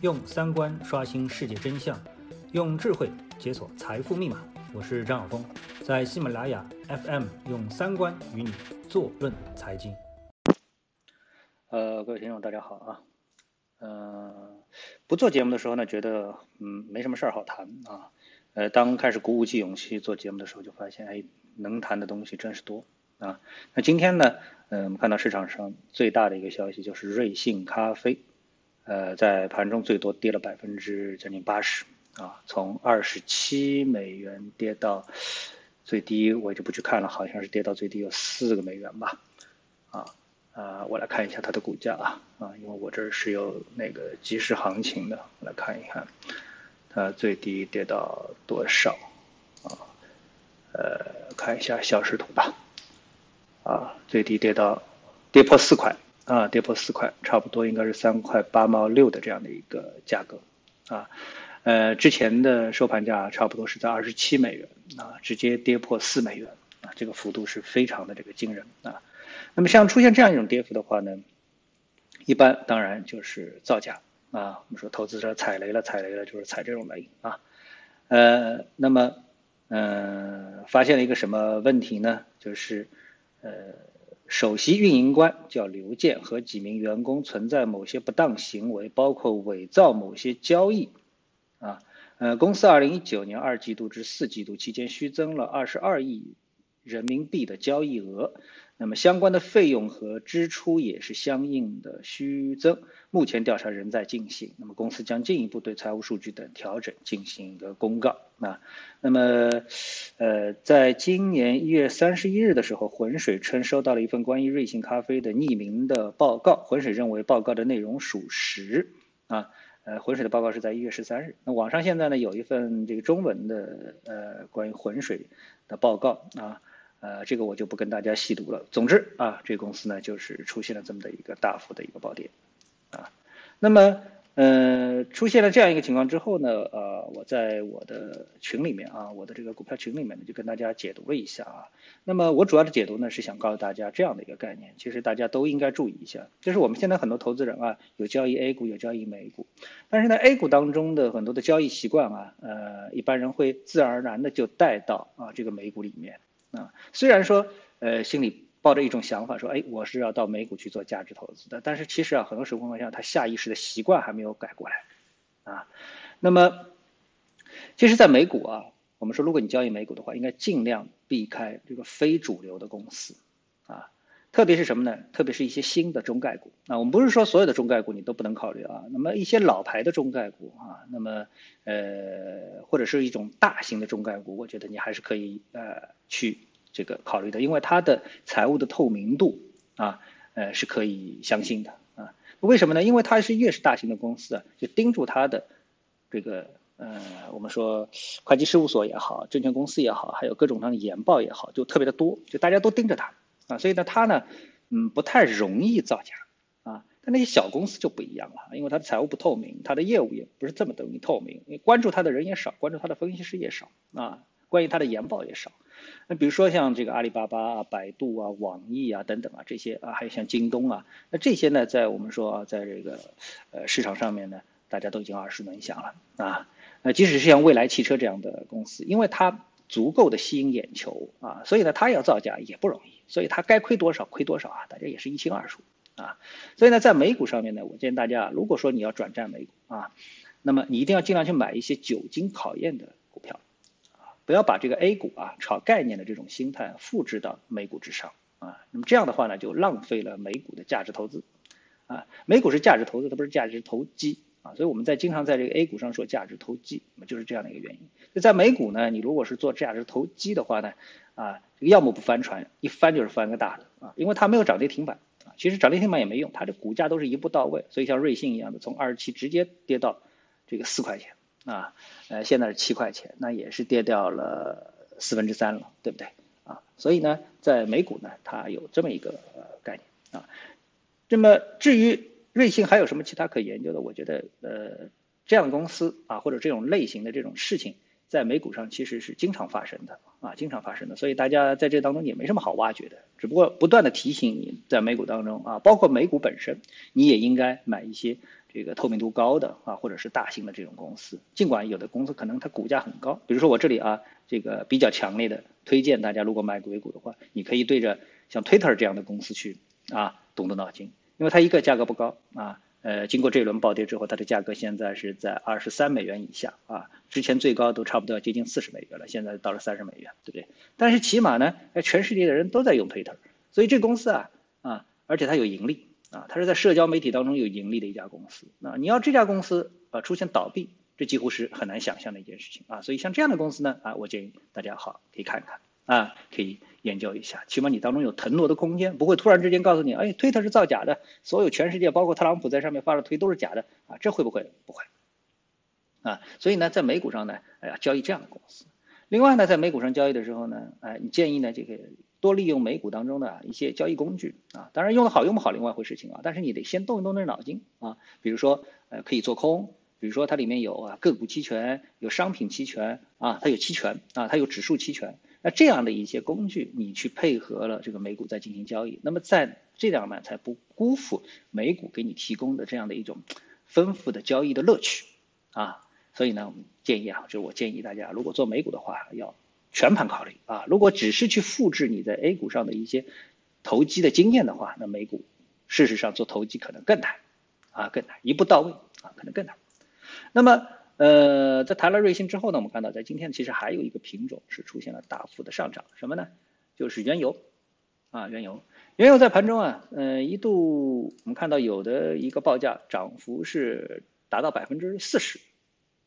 用三观刷新世界真相，用智慧解锁财富密码。我是张晓峰，在喜马拉雅 FM 用三观与你坐论财经。呃，各位听众，大家好啊。呃，不做节目的时候呢，觉得嗯没什么事儿好谈啊。呃，当开始鼓舞起勇气做节目的时候，就发现哎，能谈的东西真是多啊。那今天呢，嗯，我们看到市场上最大的一个消息就是瑞幸咖啡。呃，在盘中最多跌了百分之将近八十啊，从二十七美元跌到最低，我就不去看了，好像是跌到最低有四个美元吧，啊啊，我来看一下它的股价啊啊，因为我这是有那个即时行情的，我来看一看，它最低跌到多少啊？呃，看一下小时图吧，啊，最低跌到跌破四块。啊，跌破四块，差不多应该是三块八毛六的这样的一个价格，啊，呃，之前的收盘价差不多是在二十七美元，啊，直接跌破四美元，啊，这个幅度是非常的这个惊人啊。那么像出现这样一种跌幅的话呢，一般当然就是造假啊。我们说投资者踩雷了，踩雷了就是踩这种雷啊。呃，那么，嗯，发现了一个什么问题呢？就是，呃。首席运营官叫刘健和几名员工存在某些不当行为，包括伪造某些交易，啊，呃，公司二零一九年二季度至四季度期间虚增了二十二亿人民币的交易额。那么相关的费用和支出也是相应的虚增，目前调查仍在进行。那么公司将进一步对财务数据等调整进行一个公告。啊，那么，呃，在今年一月三十一日的时候，浑水称收到了一份关于瑞幸咖啡的匿名的报告，浑水认为报告的内容属实。啊，呃，浑水的报告是在一月十三日。那网上现在呢有一份这个中文的呃关于浑水的报告啊。呃，这个我就不跟大家细读了。总之啊，这个公司呢，就是出现了这么的一个大幅的一个暴跌，啊，那么呃，出现了这样一个情况之后呢，呃，我在我的群里面啊，我的这个股票群里面呢，就跟大家解读了一下啊。那么我主要的解读呢，是想告诉大家这样的一个概念，其实大家都应该注意一下，就是我们现在很多投资人啊，有交易 A 股，有交易美股，但是呢，A 股当中的很多的交易习惯啊，呃，一般人会自然而然的就带到啊这个美股里面。啊，虽然说，呃，心里抱着一种想法，说，哎，我是要到美股去做价值投资的，但是其实啊，很多时候情况下，他下意识的习惯还没有改过来，啊，那么，其实，在美股啊，我们说，如果你交易美股的话，应该尽量避开这个非主流的公司，特别是什么呢？特别是一些新的中概股，啊，我们不是说所有的中概股你都不能考虑啊，那么一些老牌的中概股啊，那么，呃，或者是一种大型的中概股，我觉得你还是可以，呃。去这个考虑的，因为它的财务的透明度啊，呃是可以相信的啊。为什么呢？因为它是越是大型的公司啊，就盯住它的这个呃，我们说会计事务所也好，证券公司也好，还有各种各样的研报也好，就特别的多，就大家都盯着它啊。所以呢，它呢，嗯，不太容易造假啊。但那些小公司就不一样了，因为它的财务不透明，它的业务也不是这么容易透明，你关注它的人也少，关注它的分析师也少啊，关于它的研报也少。那比如说像这个阿里巴巴啊、百度啊、网易啊等等啊这些啊，还有像京东啊，那这些呢，在我们说啊，在这个呃市场上面呢，大家都已经耳熟能详了啊。那即使是像未来汽车这样的公司，因为它足够的吸引眼球啊，所以呢，它要造假也不容易，所以它该亏多少亏多少啊，大家也是一清二楚啊。所以呢，在美股上面呢，我建议大家，如果说你要转战美股啊，那么你一定要尽量去买一些久经考验的股票。啊不要把这个 A 股啊炒概念的这种心态复制到美股之上啊，那么这样的话呢，就浪费了美股的价值投资啊。美股是价值投资，它不是价值投机啊，所以我们在经常在这个 A 股上说价值投机，就是这样的一个原因。就在美股呢，你如果是做价值投机的话呢，啊，要么不翻船，一翻就是翻个大的啊，因为它没有涨跌停板啊，其实涨跌停板也没用，它的股价都是一步到位，所以像瑞幸一样的，从二十七直接跌到这个四块钱。啊，呃，现在是七块钱，那也是跌掉了四分之三了，对不对？啊，所以呢，在美股呢，它有这么一个概念啊。那么至于瑞幸还有什么其他可研究的？我觉得，呃，这样的公司啊，或者这种类型的这种事情，在美股上其实是经常发生的啊，经常发生的。所以大家在这当中也没什么好挖掘的，只不过不断的提醒你在美股当中啊，包括美股本身，你也应该买一些这个透明度高的啊，或者是大型的这种公司。尽管有的公司可能它股价很高，比如说我这里啊，这个比较强烈的推荐大家，如果买硅谷的话，你可以对着像 Twitter 这样的公司去啊动动脑筋，因为它一个价格不高啊。呃，经过这一轮暴跌之后，它的价格现在是在二十三美元以下啊，之前最高都差不多接近四十美元了，现在到了三十美元，对不对？但是起码呢，全世界的人都在用 Twitter，所以这公司啊啊，而且它有盈利啊，它是在社交媒体当中有盈利的一家公司。那你要这家公司啊出现倒闭，这几乎是很难想象的一件事情啊。所以像这样的公司呢啊，我建议大家好可以看一看啊，可以。研究一下，起码你当中有腾挪的空间，不会突然之间告诉你，哎，推特是造假的，所有全世界包括特朗普在上面发的推都是假的啊，这会不会？不会，啊，所以呢，在美股上呢，哎呀，交易这样的公司。另外呢，在美股上交易的时候呢，哎，你建议呢，这个多利用美股当中的一些交易工具啊，当然用的好用不好另外一回事情啊，但是你得先动一动那脑筋啊，比如说呃，可以做空，比如说它里面有啊个股期权，有商品期权啊，它有期权啊，它有指数期权。那这样的一些工具，你去配合了这个美股在进行交易，那么在这样呢，才不辜负美股给你提供的这样的一种丰富的交易的乐趣啊。所以呢，建议啊，就是我建议大家，如果做美股的话，要全盘考虑啊。如果只是去复制你在 A 股上的一些投机的经验的话，那美股事实上做投机可能更难啊，更难一步到位啊，可能更难。那么。呃，在谈了瑞幸之后呢，我们看到在今天其实还有一个品种是出现了大幅的上涨，什么呢？就是原油，啊，原油，原油在盘中啊，呃，一度我们看到有的一个报价涨幅是达到百分之四十，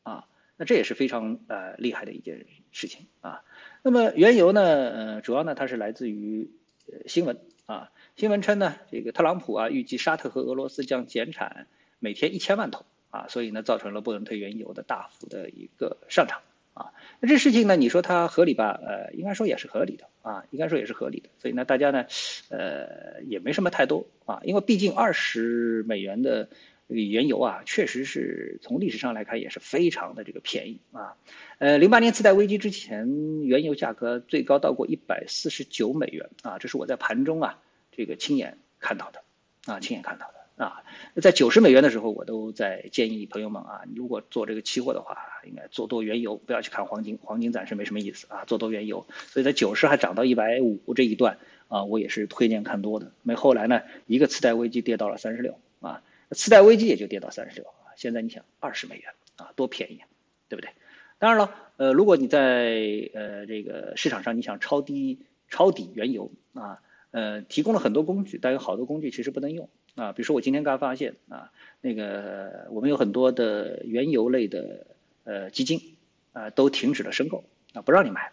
啊，那这也是非常呃厉害的一件事情啊。那么原油呢，呃，主要呢它是来自于呃新闻啊，新闻称呢，这个特朗普啊预计沙特和俄罗斯将减产每天一千万桶。啊，所以呢，造成了布伦特原油的大幅的一个上涨啊。那这事情呢，你说它合理吧？呃，应该说也是合理的啊，应该说也是合理的。所以呢，大家呢，呃，也没什么太多啊，因为毕竟二十美元的原油啊，确实是从历史上来看也是非常的这个便宜啊。呃，零八年次贷危机之前，原油价格最高到过一百四十九美元啊，这是我在盘中啊这个亲眼看到的啊，亲眼看到的。啊，在九十美元的时候，我都在建议朋友们啊，如果做这个期货的话，应该做多原油，不要去看黄金，黄金暂时没什么意思啊，做多原油。所以在九十还涨到一百五这一段啊，我也是推荐看多的。没后来呢，一个次贷危机跌到了三十六啊，次贷危机也就跌到三十六啊。现在你想二十美元啊，多便宜，对不对？当然了，呃，如果你在呃这个市场上你想抄低抄底原油啊，呃，提供了很多工具，但有好多工具其实不能用。啊，比如说我今天刚发现啊，那个我们有很多的原油类的呃基金啊都停止了申购啊，不让你买，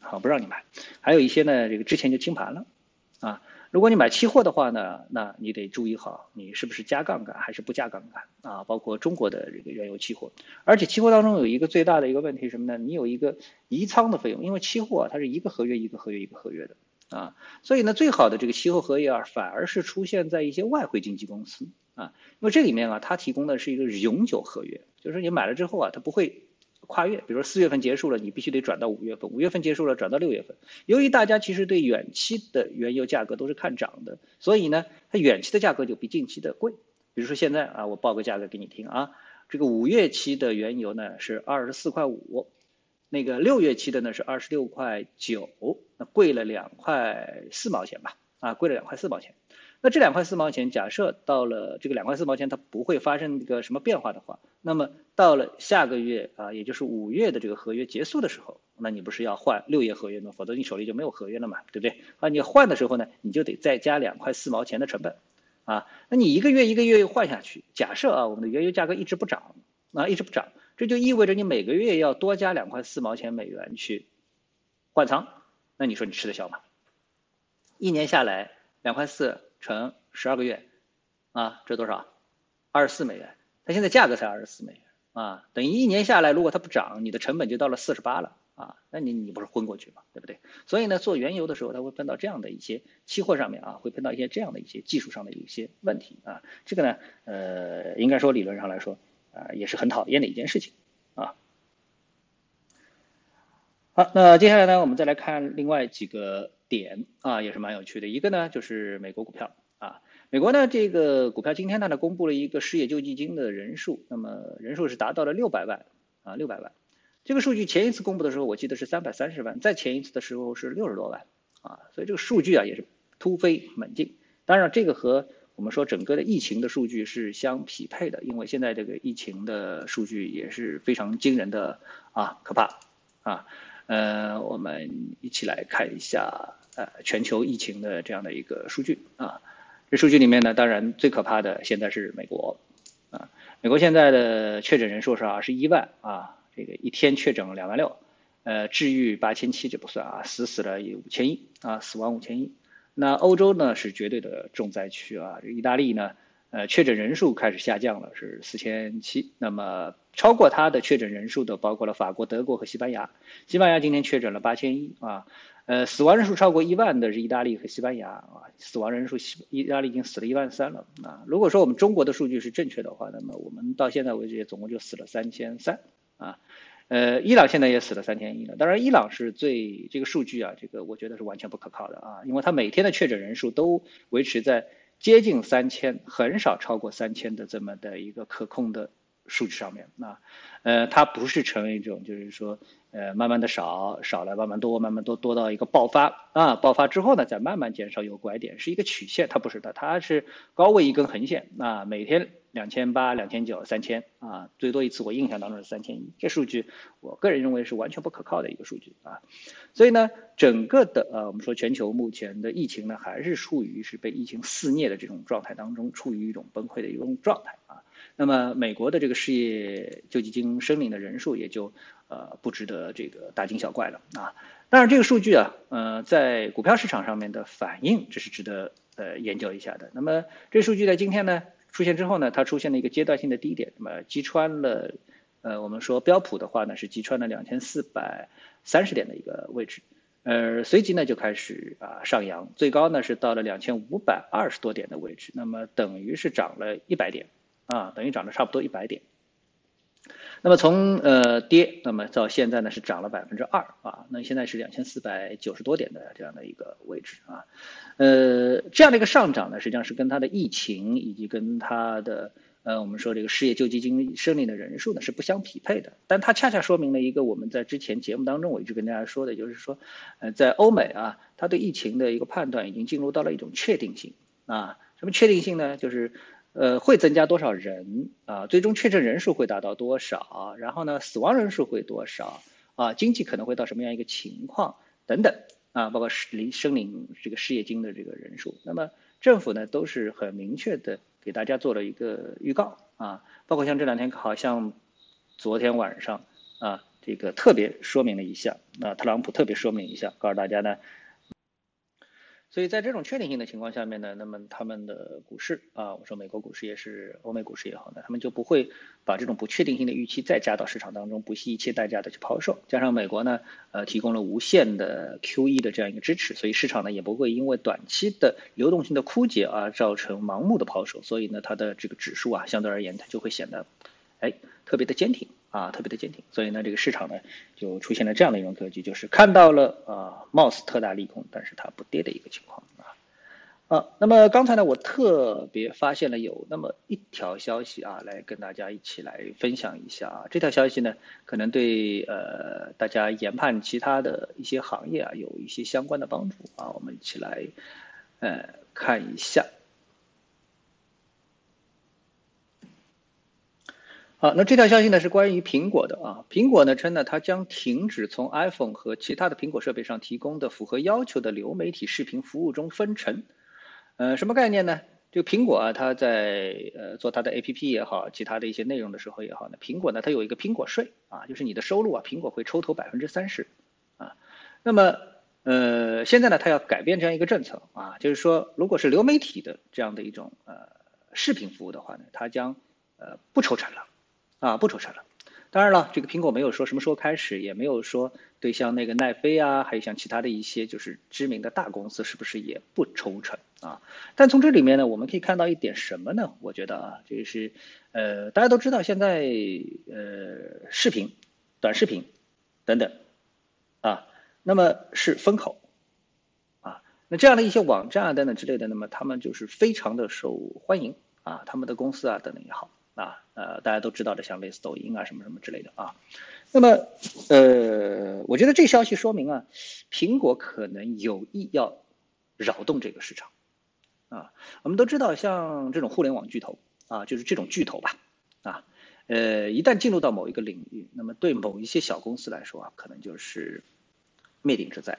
好不让你买，还有一些呢这个之前就清盘了啊。如果你买期货的话呢，那你得注意好你是不是加杠杆还是不加杠杆啊，包括中国的这个原油期货，而且期货当中有一个最大的一个问题什么呢？你有一个移仓的费用，因为期货它是一个合约一个合约一个合约的。啊，所以呢，最好的这个期货合约啊，反而是出现在一些外汇经纪公司啊，因为这里面啊，它提供的是一个永久合约，就是你买了之后啊，它不会跨越，比如说四月份结束了，你必须得转到五月份，五月份结束了转到六月份。由于大家其实对远期的原油价格都是看涨的，所以呢，它远期的价格就比近期的贵。比如说现在啊，我报个价格给你听啊，这个五月期的原油呢是二十四块五。那个六月期的呢是二十六块九，那贵了两块四毛钱吧，啊，贵了两块四毛钱。那这两块四毛钱，假设到了这个两块四毛钱它不会发生一个什么变化的话，那么到了下个月啊，也就是五月的这个合约结束的时候，那你不是要换六月合约吗？否则你手里就没有合约了嘛，对不对？啊，你换的时候呢，你就得再加两块四毛钱的成本，啊，那你一个月一个月换下去，假设啊，我们的原油价格一直不涨，啊，一直不涨。这就意味着你每个月要多加两块四毛钱美元去换仓，那你说你吃得消吗？一年下来两块四乘十二个月，啊，这多少？二十四美元。它现在价格才二十四美元啊，等于一年下来，如果它不涨，你的成本就到了四十八了啊，那你你不是昏过去吗？对不对？所以呢，做原油的时候，它会碰到这样的一些期货上面啊，会碰到一些这样的一些技术上的一些问题啊。这个呢，呃，应该说理论上来说。啊，也是很讨厌的一件事情啊。好，那接下来呢，我们再来看另外几个点啊，也是蛮有趣的。一个呢，就是美国股票啊，美国呢，这个股票今天呢，呢公布了一个失业救济金的人数，那么人数是达到了六百万啊，六百万。这个数据前一次公布的时候，我记得是三百三十万，再前一次的时候是六十多万啊，所以这个数据啊也是突飞猛进。当然，这个和我们说整个的疫情的数据是相匹配的，因为现在这个疫情的数据也是非常惊人的啊，可怕啊。呃，我们一起来看一下呃全球疫情的这样的一个数据啊。这数据里面呢，当然最可怕的现在是美国啊，美国现在的确诊人数是二十一万啊。这个一天确诊两万六，呃，治愈八千七就不算啊，死死了有五千一啊，死亡五千一。那欧洲呢是绝对的重灾区啊，意大利呢，呃，确诊人数开始下降了，是四千七。那么超过它的确诊人数的包括了法国、德国和西班牙。西班牙今天确诊了八千一啊，呃，死亡人数超过一万的是意大利和西班牙啊，死亡人数西意大利已经死了一万三了啊。如果说我们中国的数据是正确的话，那么我们到现在为止也总共就死了三千三。啊，呃，伊朗现在也死了三千一了。当然，伊朗是最这个数据啊，这个我觉得是完全不可靠的啊，因为它每天的确诊人数都维持在接近三千，很少超过三千的这么的一个可控的数据上面啊。呃，它不是成为一种就是说，呃，慢慢的少，少了慢慢多，慢慢多多到一个爆发啊，爆发之后呢，再慢慢减少有拐点，是一个曲线，它不是的，它是高位一根横线啊，每天。两千八、两千九、三千啊，最多一次我印象当中是三千一，这数据我个人认为是完全不可靠的一个数据啊。所以呢，整个的呃，我们说全球目前的疫情呢，还是处于是被疫情肆虐的这种状态当中，处于一种崩溃的一种状态啊。那么美国的这个失业救济金申领的人数也就呃不值得这个大惊小怪了啊。当然这个数据啊，呃，在股票市场上面的反应，这是值得呃研究一下的。那么这数据在今天呢？出现之后呢，它出现了一个阶段性的低点，那么击穿了，呃，我们说标普的话呢是击穿了两千四百三十点的一个位置，呃，随即呢就开始啊上扬，最高呢是到了两千五百二十多点的位置，那么等于是涨了一百点，啊，等于涨了差不多一百点。那么从呃跌，那么到现在呢是涨了百分之二啊，那现在是两千四百九十多点的这样的一个位置啊，呃这样的一个上涨呢，实际上是跟它的疫情以及跟它的呃我们说这个失业救济金申领的人数呢是不相匹配的，但它恰恰说明了一个我们在之前节目当中我一直跟大家说的，就是说呃在欧美啊，它对疫情的一个判断已经进入到了一种确定性啊，什么确定性呢？就是。呃，会增加多少人啊？最终确诊人数会达到多少？然后呢，死亡人数会多少？啊，经济可能会到什么样一个情况？等等啊，包括领申领这个失业金的这个人数。那么政府呢，都是很明确的给大家做了一个预告啊，包括像这两天，好像昨天晚上啊，这个特别说明了一下啊，特朗普特别说明一下，告诉大家呢。所以在这种确定性的情况下面呢，那么他们的股市啊，我说美国股市也是，欧美股市也好呢，他们就不会把这种不确定性的预期再加到市场当中，不惜一切代价的去抛售。加上美国呢，呃，提供了无限的 QE 的这样一个支持，所以市场呢也不会因为短期的流动性的枯竭而造成盲目的抛售。所以呢，它的这个指数啊，相对而言它就会显得，哎，特别的坚挺。啊，特别的坚挺，所以呢，这个市场呢就出现了这样的一种格局，就是看到了啊，貌似特大利空，但是它不跌的一个情况啊。啊，那么刚才呢，我特别发现了有那么一条消息啊，来跟大家一起来分享一下啊。这条消息呢，可能对呃大家研判其他的一些行业啊有一些相关的帮助啊。我们一起来呃看一下。好，那这条消息呢是关于苹果的啊。苹果呢称呢，它将停止从 iPhone 和其他的苹果设备上提供的符合要求的流媒体视频服务中分成。呃，什么概念呢？这个苹果啊，它在呃做它的 APP 也好，其他的一些内容的时候也好呢，苹果呢它有一个苹果税啊，就是你的收入啊，苹果会抽头百分之三十啊。那么呃现在呢，它要改变这样一个政策啊，就是说，如果是流媒体的这样的一种呃视频服务的话呢，它将呃不抽成了。啊，不抽成了。当然了，这个苹果没有说什么时候开始，也没有说对像那个奈飞啊，还有像其他的一些就是知名的大公司是不是也不抽成啊？但从这里面呢，我们可以看到一点什么呢？我觉得啊，就是呃，大家都知道现在呃，视频、短视频等等啊，那么是风口啊，那这样的一些网站啊等等之类的，那么他们就是非常的受欢迎啊，他们的公司啊等等也好啊，呃，大家都知道的，像类似抖音啊什么什么之类的啊。那么，呃，我觉得这消息说明啊，苹果可能有意要扰动这个市场啊。我们都知道，像这种互联网巨头啊，就是这种巨头吧啊，呃，一旦进入到某一个领域，那么对某一些小公司来说啊，可能就是灭顶之灾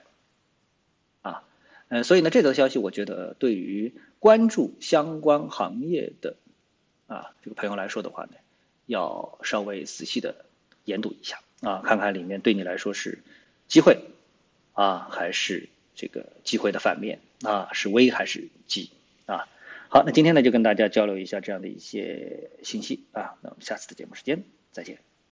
啊。呃，所以呢，这则消息我觉得对于关注相关行业的啊这个朋友来说的话呢，要稍微仔细的研读一下啊，看看里面对你来说是机会啊，还是这个机会的反面啊，是危还是机啊？好，那今天呢就跟大家交流一下这样的一些信息啊，那我们下次的节目时间再见。